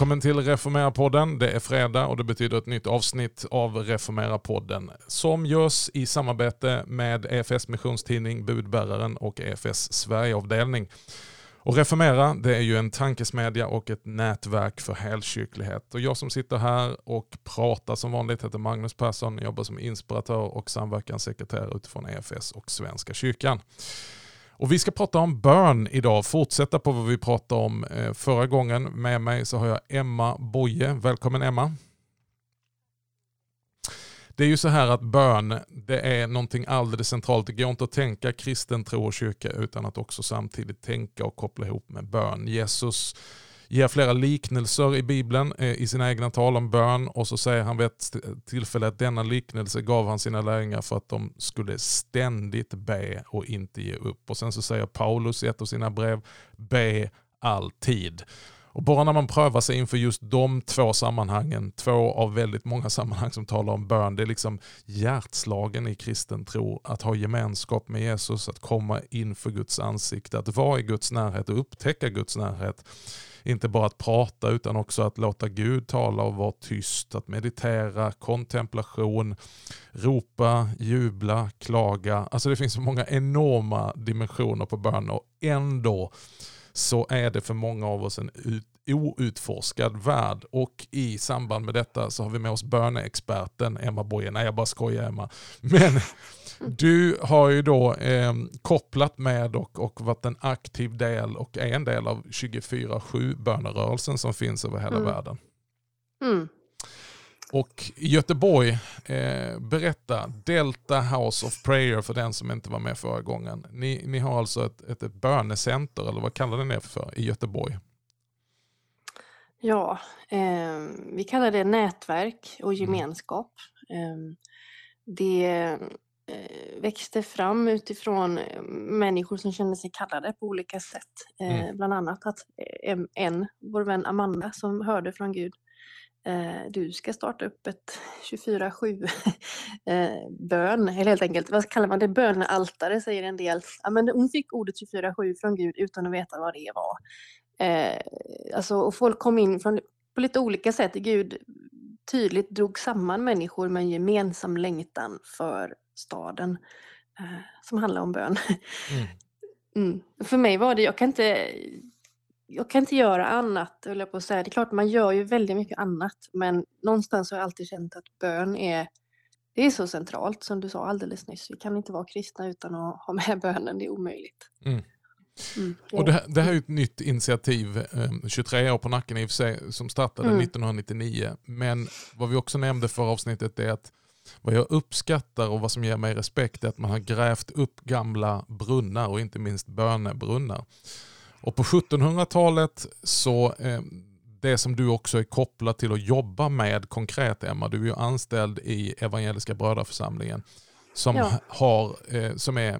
Välkommen till Reformera-podden. Det är fredag och det betyder ett nytt avsnitt av Reformera-podden som görs i samarbete med EFS missionstidning Budbäraren och EFS Sverigeavdelning. Och Reformera det är ju en tankesmedja och ett nätverk för helkyrklighet. Och jag som sitter här och pratar som vanligt heter Magnus Persson, jobbar som inspiratör och samverkanssekreterare utifrån EFS och Svenska kyrkan. Och vi ska prata om bön idag, fortsätta på vad vi pratade om eh, förra gången. Med mig så har jag Emma Boje. Välkommen Emma. Det är ju så här att bön, det är någonting alldeles centralt. Det går inte att tänka kristen tro och kyrka utan att också samtidigt tänka och koppla ihop med bön. Jesus ger flera liknelser i Bibeln eh, i sina egna tal om bön och så säger han vid ett tillfälle att denna liknelse gav han sina lärjungar för att de skulle ständigt be och inte ge upp. Och sen så säger Paulus i ett av sina brev, be alltid. Och bara när man prövar sig inför just de två sammanhangen, två av väldigt många sammanhang som talar om bön, det är liksom hjärtslagen i kristen tro. Att ha gemenskap med Jesus, att komma inför Guds ansikte, att vara i Guds närhet och upptäcka Guds närhet inte bara att prata utan också att låta Gud tala och vara tyst, att meditera, kontemplation, ropa, jubla, klaga. Alltså det finns så många enorma dimensioner på bön och ändå så är det för många av oss en outforskad värld och i samband med detta så har vi med oss böneexperten Emma Boye. Nej jag bara skojar Emma. Men du har ju då eh, kopplat med och, och varit en aktiv del och är en del av 24-7 bönerörelsen som finns över hela mm. världen. Mm. Och i Göteborg, eh, berätta, Delta House of Prayer för den som inte var med förra gången. Ni, ni har alltså ett, ett, ett bönecenter, eller vad kallar ni det för, i Göteborg? Ja, eh, vi kallar det nätverk och mm. gemenskap. Eh, det Eh, växte fram utifrån eh, människor som kände sig kallade på olika sätt. Eh, mm. Bland annat att en, vår vän Amanda, som hörde från Gud, du ska starta upp ett 24-7 bön, eller helt enkelt, vad kallar man det, bönealtare säger en del. Ja, men hon fick ordet 24-7 från Gud utan att veta vad det var. Alltså, och folk kom in från, på lite olika sätt. Gud tydligt drog samman människor med en gemensam längtan för staden eh, som handlar om bön. Mm. Mm. För mig var det, jag kan inte, jag kan inte göra annat, höll jag på att säga. Det är klart man gör ju väldigt mycket annat, men någonstans har jag alltid känt att bön är det är så centralt som du sa alldeles nyss. Vi kan inte vara kristna utan att ha med bönen, det är omöjligt. Mm. Mm, och det, här, det här är ett nytt initiativ, 23 eh, år på nacken i och för sig, som startade mm. 1999. Men vad vi också nämnde för avsnittet är att vad jag uppskattar och vad som ger mig respekt är att man har grävt upp gamla brunnar och inte minst bönebrunnar. Och på 1700-talet så eh, det som du också är kopplad till att jobba med konkret Emma, du är ju anställd i Evangeliska brödraförsamlingen som, ja. har, eh, som är eh,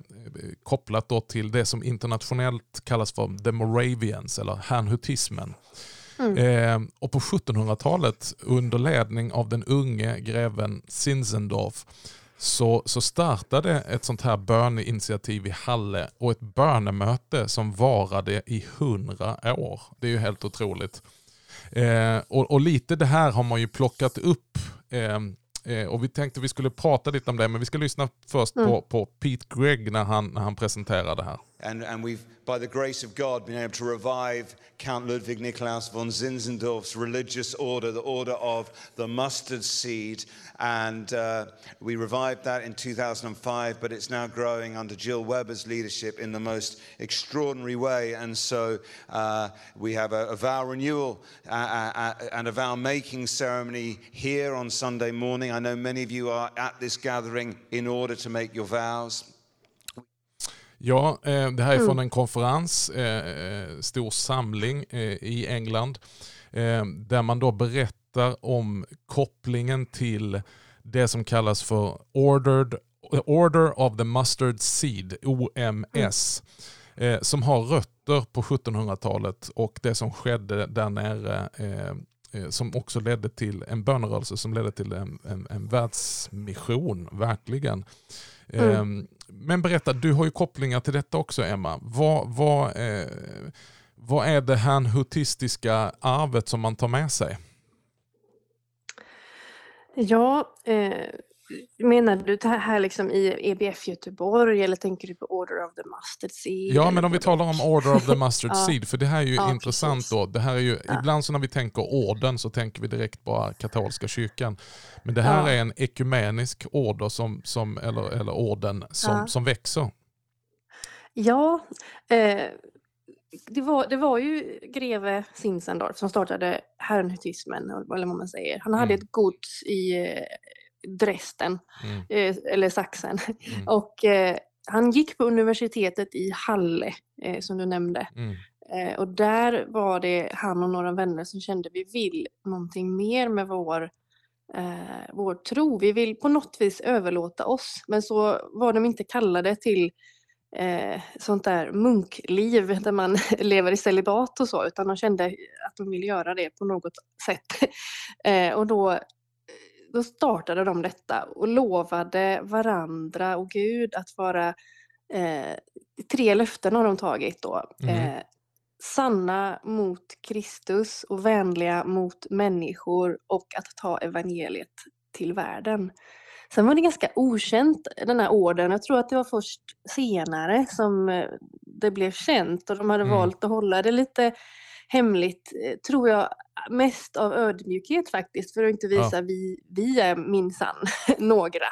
kopplat då till det som internationellt kallas för the Moravians eller hanhutismen. Mm. Eh, och på 1700-talet under ledning av den unge greven Zinzendorf så, så startade ett sånt här böneinitiativ i Halle och ett bönemöte som varade i hundra år. Det är ju helt otroligt. Eh, och, och, lite det här har man ju plockat upp eh, eh och vi tänkte vi skulle prata lite om det, men vi ska lyssna först mm. på, på Pete Gregg när han, när han presenterar det här. And, and we've, by the grace of God, been able to revive Count Ludwig Nikolaus von Zinzendorf's religious order, the Order of the Mustard Seed. And uh, we revived that in 2005, but it's now growing under Jill Weber's leadership in the most extraordinary way. And so uh, we have a, a vow renewal uh, and a vow making ceremony here on Sunday morning. I know many of you are at this gathering in order to make your vows. Ja, eh, det här är mm. från en konferens, eh, stor samling eh, i England, där man då berättar om kopplingen till det som kallas för Ordered, Order of the Mustard Seed, OMS, mm. som har rötter på 1700-talet och det som skedde där nere som också ledde till en bönerörelse som ledde till en, en, en världsmission, verkligen. Mm. Ehm, men berätta, du har ju kopplingar till detta också Emma. Vad, vad, eh, vad är det hernhutistiska arvet som man tar med sig? Ja, eh, menar du det här liksom i EBF Göteborg eller tänker du på Order of the Mustard Seed? Ja, men om vi talar om Order of the Mustard. Seed, för det här är ju Ja, intressant precis. då. Det här är ju, Ja. Ibland så när vi tänker orden så tänker vi direkt bara katolska kyrkan. Men det här Ja. är en ekumenisk order som, som, eller, eller orden som, som växer. Ja, eh, det, var, det var ju greve Zinzendorf som startade herrnhutismen, eller vad man säger. Han hade Mm. ett gods i Dresden, Mm. eh, eller Sachsen. Mm. Och eh, han gick på universitetet i Halle, eh, som du nämnde. Mm. Eh, och där var det han och några vänner som kände vi vill någonting mer med vår, eh, vår tro. Vi vill på något vis överlåta oss. Men så var de inte kallade till eh, sånt där munkliv där man lever i celibat och så, utan de kände att de ville göra det på något sätt. och då, då startade de detta och lovade varandra och Gud att vara eh, tre löften har de tagit då. Mhm. Eh, sanna mot Kristus och vänliga mot människor och att ta evangeliet till världen. Sen var det ganska okänt den här orden. Jag tror att det var först senare som eh, det blev känt och de hade Mm. valt att hålla det lite hemligt, eh, tror jag, mest av ödmjukhet faktiskt, för att inte Ja. visa vi, vi är minsann några.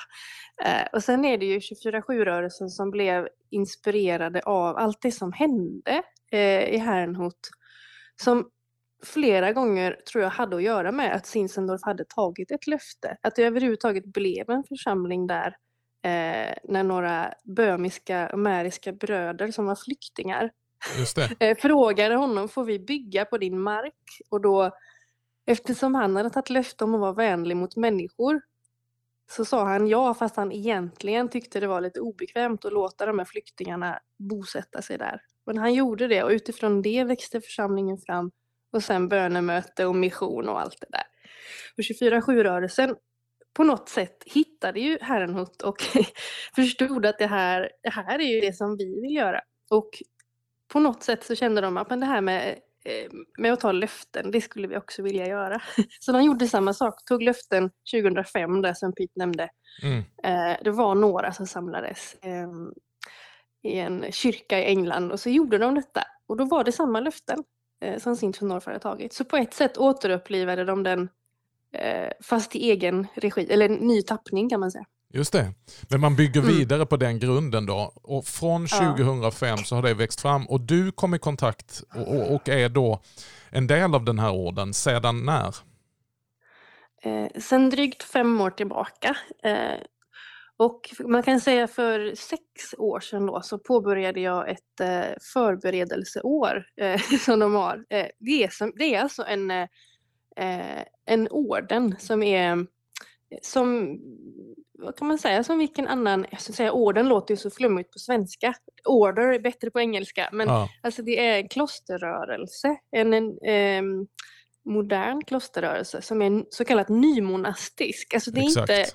Eh, och sen är det ju 24-7-rörelsen som blev inspirerade av allt det som hände eh, i Herrnhut, som flera gånger tror jag hade att göra med att Zinzendorf hade tagit ett löfte. Att det överhuvudtaget blev en församling där eh, när några böhmiska och märiska bröder som var flyktingar Just det. Eh, frågade honom, får vi bygga på din mark? Och då, eftersom han hade tagit löfte om att vara vänlig mot människor, så sa han ja, fast han egentligen tyckte det var lite obekvämt att låta de här flyktingarna bosätta sig där. Men han gjorde det och utifrån det växte församlingen fram och sen bönemöte och mission och allt det där. Och 24-7-rörelsen på något sätt hittade ju Herrenhut och förstod att det här, det här är ju det som vi vill göra. Och på något sätt så kände de att men det här med, eh, med att ta löften, det skulle vi också vilja göra. Så de gjorde samma sak, tog löften 2005 där som Pete nämnde. Mm. Eh, det var några som samlades eh, i en kyrka i England och så gjorde de detta. Och då var det samma löften som Zinzendorf hade tagit. Så på ett sätt återupplivade de den fast i egen regi, eller ny tappning kan man säga. Just det. Men man bygger Mm. vidare på den grunden då. Och från Ja. 2005 så har det växt fram och du kom i kontakt och, och, och är då en del av den här orden. Sedan när? Eh, sen drygt fem år tillbaka. Eh, och man kan säga för sex år sedan då så påbörjade jag ett eh, förberedelseår eh, som de har. Eh, det, är som, det är alltså en, eh, en orden som är som, vad kan man säga, som vilken annan, jag ska säga orden låter ju så flummigt på svenska. Order är bättre på engelska, men Ja. Alltså det är en klosterrörelse, en, en ehm, modern klosterrörelse som är så kallat nymonastisk. Alltså det är Exakt. inte,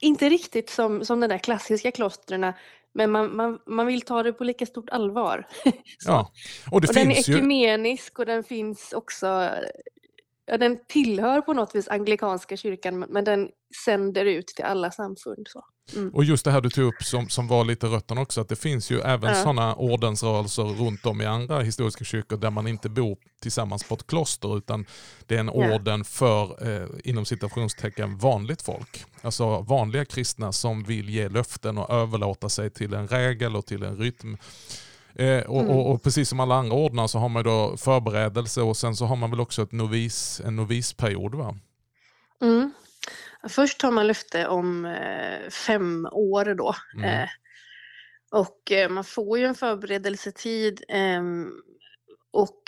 inte riktigt som, som de där klassiska klostren, men man, man, man vill ta det på lika stort allvar. Ja. Och det och den är finns ju... ekumenisk och den finns också, ja, den tillhör på något vis anglikanska kyrkan men- den sänder ut till alla samfund. Så. Mm. Och just det här du tog upp som, som var lite rötterna också, att det finns ju även Ja. sådana ordensrörelser runt om i andra historiska kyrkor där man inte bor tillsammans på ett kloster utan det är en Ja. orden för, eh, inom citationstecken, vanligt folk. Alltså vanliga kristna som vill ge löften och överlåta sig till en regel och till en rytm. Eh, och, Mm. och, och precis som alla andra ordnar så har man då förberedelse och sen så har man väl också ett novis, en novisperiod va? Mm. Först tar man löfte om eh, fem år då. Mm. Eh, och eh, man får ju en förberedelsetid. ehm, och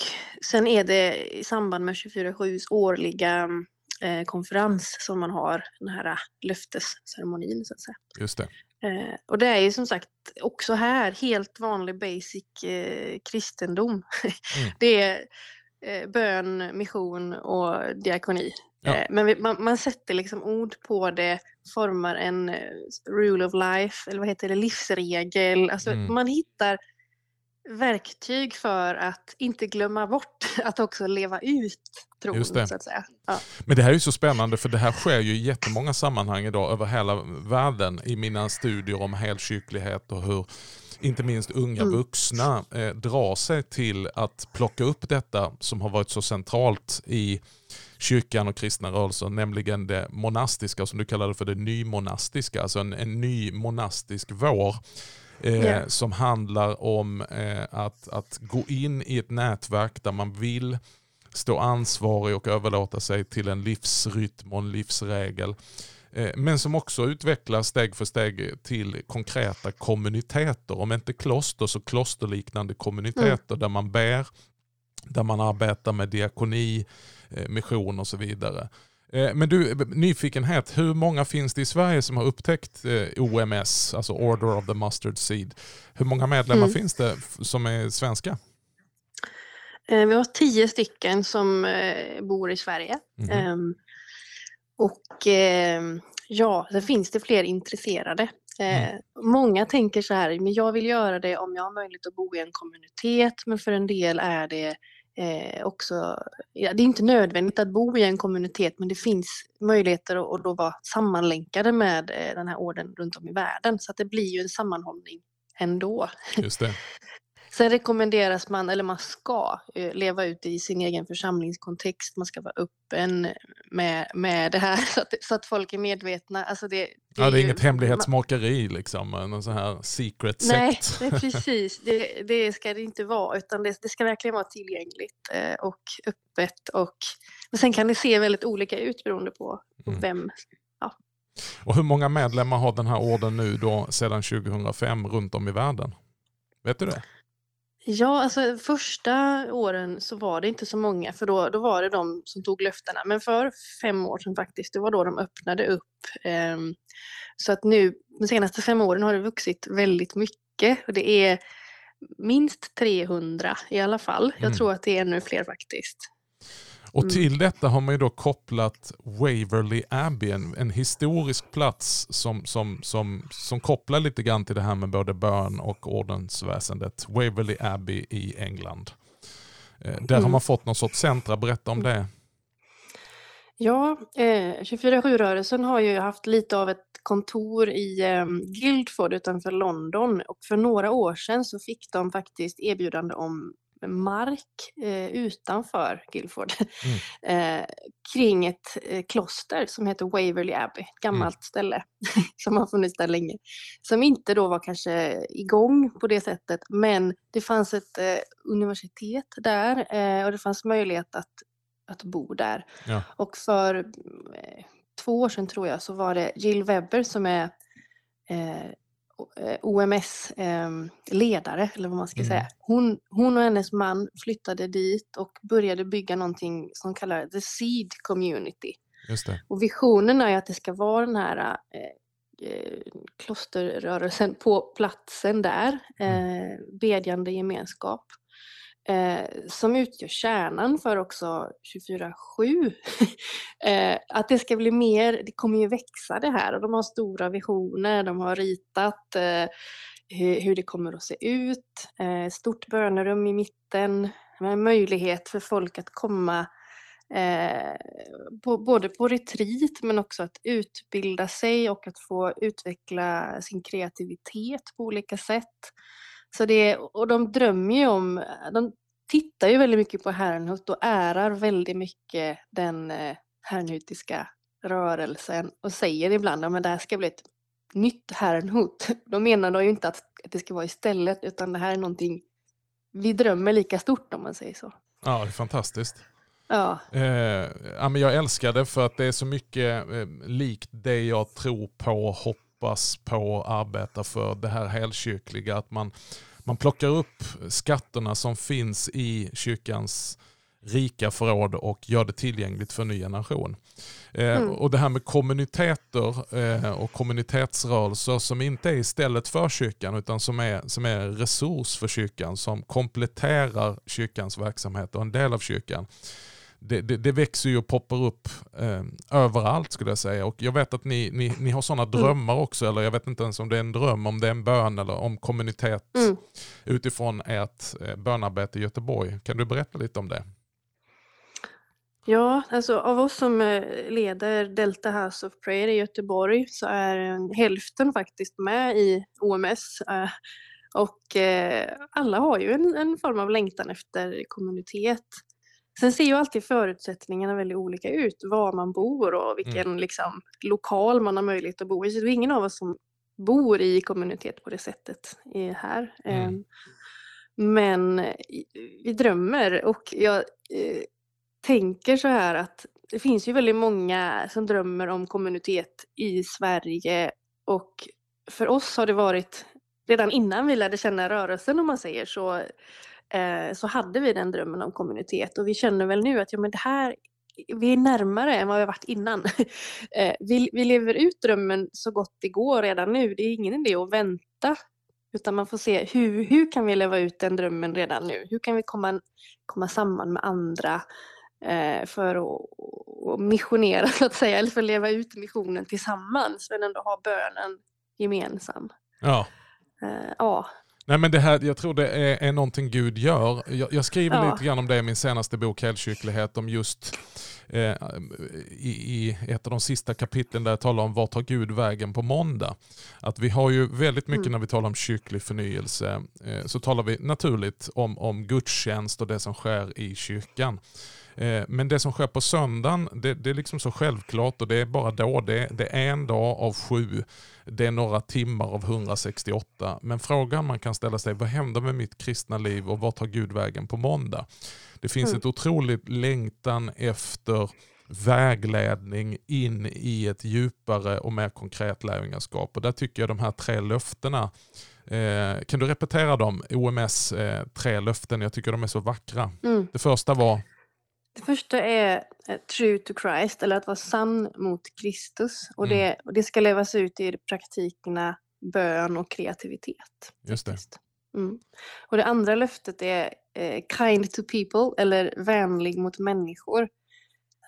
sen är det i samband med 24-7s årliga eh, konferens som man har den här löftesceremonin så att säga. Just det. Eh, och det är ju som sagt också här helt vanlig basic eh, kristendom. Mm. det är eh, bön, mission och diakoni. Ja. Eh, men vi, man, man sätter liksom ord på det, formar en eh, rule of life, eller vad heter det, livsregel. Alltså Mm. man hittar verktyg för att inte glömma bort att också leva ut tron. Just det. Så att säga. Ja. Men det här är ju så spännande för det här sker ju i jättemånga sammanhang idag över hela världen i mina studier om helkyrklighet och hur inte minst unga Mm. vuxna eh, drar sig till att plocka upp detta som har varit så centralt i kyrkan och kristna rörelser, nämligen det monastiska, som du kallade för det nymonastiska, alltså en, en ny monastisk vår. Ja. Som handlar om eh, att, att gå in i ett nätverk där man vill stå ansvarig och överlåta sig till en livsrytm och en livsregel. Eh, Men som också utvecklas steg för steg till konkreta kommuniteter. Om inte kloster så klosterliknande kommuniteter där man ber, där man arbetar med diakoni, eh, mission och så vidare. Eh, Men du, nyfikenhet, hur många finns det i Sverige som har upptäckt eh, OMS, alltså Order of the Mustard Seed? Hur många medlemmar Mm. finns det som är svenska? Eh, Vi har tio stycken som eh, bor i Sverige. Ehm, och ehm, ja, sen finns det fler intresserade. Eh, Mm. Många tänker så här, men jag vill göra det om jag har möjlighet att bo i en kommunitet, men för en del är det eh, också, ja, det är inte nödvändigt att bo i en kommunitet, men det finns möjligheter att, att då vara sammanlänkade med eh, den här orden runt om i världen, så att det blir ju en sammanhållning ändå. Just det. Sen rekommenderas man, eller man ska, eh, leva ut i sin egen församlingskontext. Man ska vara öppen med, med det här så att, så att folk är medvetna. Alltså det, Ja, det är ju- inget hemlighetsmakeri, liksom, någon sån här secret Nej, det är precis. Det, det ska det inte vara, utan det, det ska verkligen vara tillgängligt eh, och öppet. Och, men sen kan det se väldigt olika ut beroende på Mm. vem. Och hur många medlemmar har den här orden nu då sedan 2005 runt om i världen? Vet du det? Ja, alltså första åren så var det inte så många, för då, då var det de som tog löftena. Men för fem år sedan faktiskt, det var då de öppnade upp. ehm, så att nu, de senaste fem åren har det vuxit väldigt mycket. Och det är minst 300 i alla fall. Jag Mm. tror att det är ännu fler faktiskt. Och Mm. till detta har man ju då kopplat Waverley Abbey, en, en historisk plats som, som, som, som kopplar lite grann till det här med både bön och ordensväsendet. Waverley Abbey i England. Eh, Där har Mm. man fått någon sorts centra, berätta om det. Ja, eh, 24-7-rörelsen har ju haft lite av ett kontor i eh, Guildford utanför London och för några år sedan så fick de faktiskt erbjudande om mark eh, utanför Guildford eh, kring ett eh, kloster som heter Waverley Abbey, ett gammalt ställe som har funnits där länge. Som inte då var kanske igång på det sättet men det fanns ett eh, universitet där eh, och det fanns möjlighet att, att bo där. Ja. Och för eh, två år sedan tror jag så var det Jill Webber som är OMS-ledare, eller vad man ska Mm. säga. Hon, hon och hennes man flyttade dit och började bygga någonting som kallas The Seed Community. Just det. Och visionen är att det ska vara den här eh, eh, klosterrörelsen på platsen där, eh, bedjande gemenskap. Eh, som utgör kärnan för också 24-7. eh, att det ska bli mer, det kommer ju växa det här och de har stora visioner, de har ritat eh, hur, hur det kommer att se ut, eh, stort bönerum i mitten, med möjlighet för folk att komma eh, på, både på retreat men också att utbilda sig och att få utveckla sin kreativitet på olika sätt. Så det, och de drömmer ju om, de tittar ju väldigt mycket på Herrnhut och ärar väldigt mycket den eh, herrnhutiska rörelsen och säger ibland att det här ska bli ett nytt Herrnhut. De menar då ju inte att, att det ska vara istället utan det här är någonting, vi drömmer lika stort om man säger så. Ja, det är fantastiskt. Ja, Eh, ja, men jag älskar det för att det är så mycket eh, likt det jag tror på, hoppas på, arbetar för. Det här helkyrkliga. Att man, man plockar upp skatterna som finns i kyrkans rika förråd och gör det tillgängligt för en ny generation. Eh, Mm. Och det här med kommuniteter eh, och kommunitetsrörelser som inte är istället för kyrkan utan som är, som är resurs för kyrkan, som kompletterar kyrkans verksamhet och en del av kyrkan. Det, det, det, växer ju och poppar upp eh, överallt skulle jag säga. Och jag vet att ni, ni, ni har sådana mm. drömmar också, eller jag vet inte ens om det är en dröm, om det är en bön eller om kommunitet mm. utifrån ert eh, bönarbete i Göteborg. Kan du berätta lite om det? Ja, alltså av oss som eh, leder Delta House of Prayer i Göteborg så är hälften faktiskt med i OMS. Eh, och eh, alla har ju en, en form av längtan efter kommunitet. Sen ser ju alltid förutsättningarna väldigt olika ut, var man bor och vilken mm. liksom, lokal man har möjlighet att bo i. Så det är ingen av oss som bor i kommunitet på det sättet här. Mm. Ehm, men vi drömmer och jag tänker så här att det finns ju väldigt många som drömmer om kommunitet i Sverige och för oss har det varit, redan innan vi lärde känna rörelsen om man säger så, eh, så hade vi den drömmen om kommunitet och vi känner väl nu att ja, men det här, vi är närmare än vad vi varit innan. eh, vi, vi lever ut drömmen så gott det går redan nu, det är ingen idé att vänta utan man får se hur, hur kan vi leva ut den drömmen redan nu? Hur kan vi komma, komma samman med andra? eh, för att, att missionera så att säga, eller för att leva ut missionen tillsammans men ändå ha bönen gemensam. Ja. Eh, ja. Nej, men det här, jag tror det är, är någonting Gud gör. Jag, jag skriver ja. lite grann om det i min senaste bok Helkyrklighet, om just eh, i, i, ett av de sista kapitlen där jag talar om vart tar Gud vägen på måndag. Att vi har ju väldigt mycket mm. när vi talar om kyrklig förnyelse, eh, så talar vi naturligt om, om gudstjänst och det som sker i kyrkan. Eh, men det som sker på söndagen, det, det, är liksom så självklart och det är bara då. Det, det, är en dag av sju. Det är några timmar av 168. Men frågan man kan ställa sig, vad händer med mitt kristna liv och vart tar Gud vägen på måndag? Det finns mm. ett otroligt längtan efter vägledning in i ett djupare och mer konkret lärjungaskap. Och där tycker jag de här tre löftena Eh, kan du repetera dem? OMS eh, tre löften, jag tycker de är så vackra. Mm. Det första var? Det första är eh, true to Christ, eller att vara sann mot Kristus. Och, mm. det, och det ska levas ut i praktikerna bön och kreativitet. Just det. Mm. Och det andra löftet är eh, kind to people, eller vänlig mot människor.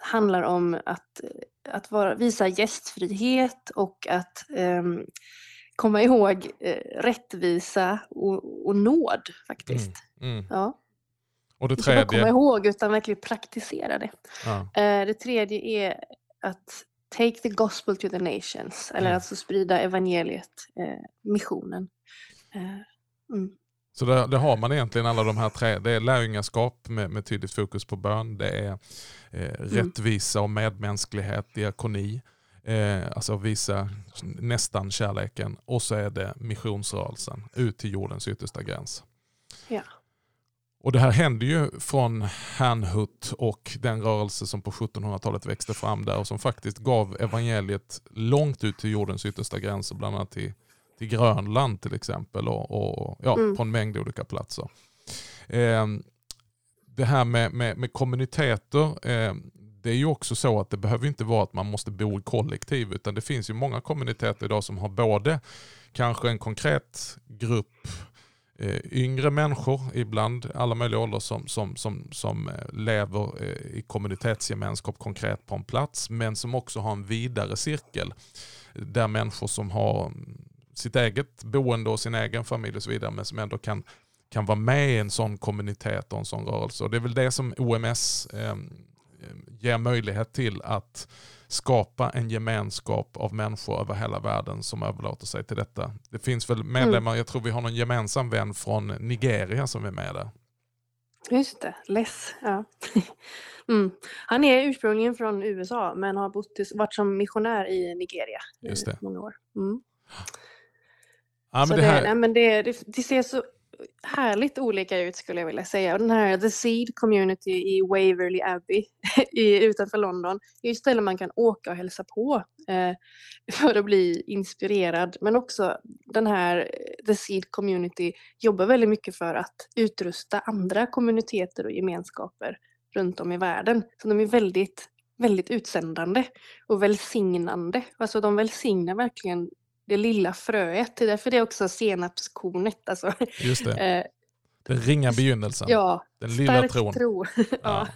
handlar om att, att vara, visa gästfrihet och att eh, komma ihåg eh, rättvisa och, och nåd faktiskt. Mm. Mm. Ja. Och det tredje? Inte bara komma ihåg utan verkligen praktisera det. Ja. Uh, det tredje är att take the gospel to the nations, eller mm. alltså sprida evangeliet, uh, missionen. Uh, mm. Så det, det, har man egentligen alla de här tre. Det är lärjungaskap med, med tydligt fokus på bön. Det är eh, mm. rättvisa och medmänsklighet, diakoni. Eh, alltså visa nästan kärleken. Och så är det missionsrörelsen ut till jordens yttersta gräns. Ja. Och det här hände ju från Hanhut och den rörelse som på 1700-talet växte fram där och som faktiskt gav evangeliet långt ut till jordens yttersta gränser, bland annat till, till Grönland till exempel och, och ja, mm. på en mängd olika platser. Eh, det här med, med, med kommuniteter, eh, det är ju också så att det behöver inte vara att man måste bo i kollektiv utan det finns ju många kommuniteter idag som har både kanske en konkret grupp Eh, yngre människor, ibland alla möjliga åldrar, som, som, som, som eh, lever eh, i kommunitetsgemenskap konkret på en plats, men som också har en vidare cirkel. Där människor som har mm, sitt eget boende och sin egen familj och så vidare, men som ändå kan, kan vara med i en sån kommunitet och en sån rörelse. Och det är väl det som OMS eh, ehm, ger möjlighet till att skapa en gemenskap av människor över hela världen som överlåter sig till detta. Det finns väl medlemmar, mm. jag tror vi har någon gemensam vän från Nigeria som är med där. Just det, Les. Ja. Mm. Han är ursprungligen från USA men har bott, varit som missionär i Nigeria i många år. Mm. Ja, men det, här... nej, men det, det, det, ser så härligt olika ut skulle jag vilja säga. Och den här The Seed Community i Waverly Abbey i, utanför London är ett ställe man kan åka och hälsa på eh, för att bli inspirerad. Men också den här eh, The Seed Community jobbar väldigt mycket för att utrusta andra kommuniteter och gemenskaper runt om i världen. Så de är väldigt, väldigt utsändande och välsignande. Alltså de välsignar verkligen det lilla fröet. Det är därför det är också senapskornet. Alltså. Just det. Eh, Den ringa begynnelsen. Ja, Den lilla tron. Tro. ja.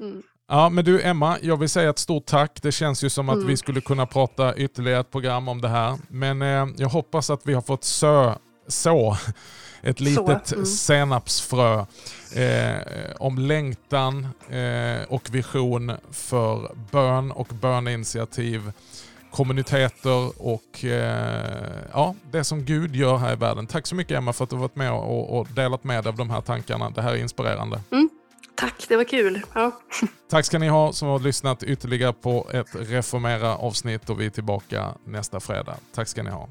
Mm. Ja, men du Emma, jag vill säga ett stort tack. Det känns ju som att Mm. vi skulle kunna prata ytterligare ett program om det här. Men eh, jag hoppas att vi har fått sö, så ett litet mm. senapsfrö eh, om längtan eh, och vision för bön och böneinitiativ, kommuniteter och eh, ja, det som Gud gör här i världen. Tack så mycket Emma för att du varit med och, och delat med dig av de här tankarna. Det här är inspirerande. Tack, det var kul. Ja. Tack ska ni ha som har lyssnat ytterligare på ett Reformera avsnitt och vi är tillbaka nästa fredag. Tack ska ni ha.